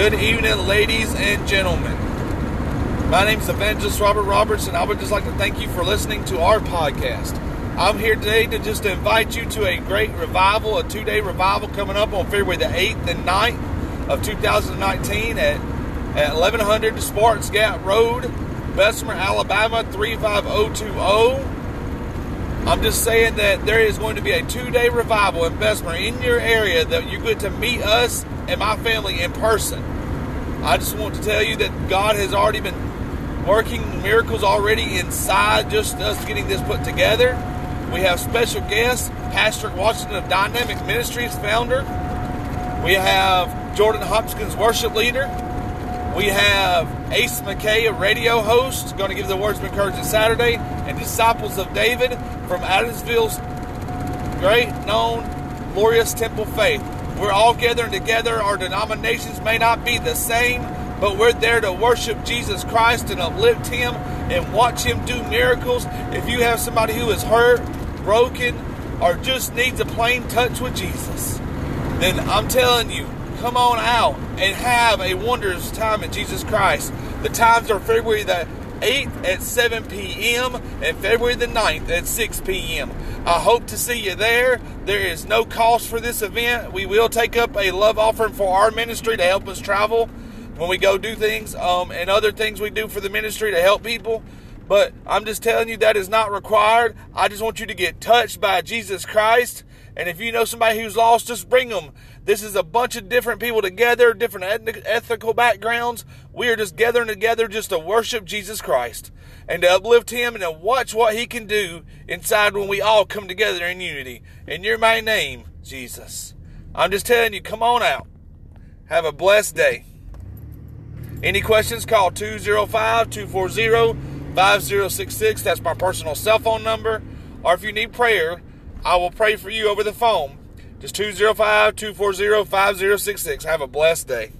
Good evening, ladies and gentlemen. My name is Evangelist Robert Roberts, and I would just like to thank you for listening to our podcast. I'm here today to just invite you to a great revival, a two day revival coming up on February the 8th and 9th of 2019 at, at 1100 Sparks Gap Road, Bessemer, Alabama 35020. I'm just saying that there is going to be a two day revival in Bessemer in your area that you get to meet us and my family in person. I just want to tell you that God has already been working miracles already inside just us getting this put together. We have special guests, Pastor Washington of Dynamic Ministries founder. We have Jordan Hopkins, worship leader. We have Ace McKay, a radio host, going to give the words of encouragement Saturday, and Disciples of David from Adamsville's great known glorious temple faith. We're all gathering together. Our denominations may not be the same, but we're there to worship Jesus Christ and uplift Him and watch Him do miracles. If you have somebody who is hurt, broken, or just needs a plain touch with Jesus, then I'm telling you, come on out and have a wondrous time in Jesus Christ. The times are February the 8th at 7 p.m. and February the 9th at 6 p.m. I hope to see you there. There is no cost for this event. We will take up a love offering for our ministry to help us travel when we go do things um, and other things we do for the ministry to help people. But I'm just telling you that is not required. I just want you to get touched by Jesus Christ. And if you know somebody who's lost, just bring them. This is a bunch of different people together, different ethical backgrounds. We are just gathering together just to worship Jesus Christ and to uplift Him and to watch what He can do inside when we all come together in unity. In your main name, Jesus. I'm just telling you, come on out. Have a blessed day. Any questions, call 205 240 5066. That's my personal cell phone number. Or if you need prayer, I will pray for you over the phone. Just 205 240 5066. Have a blessed day.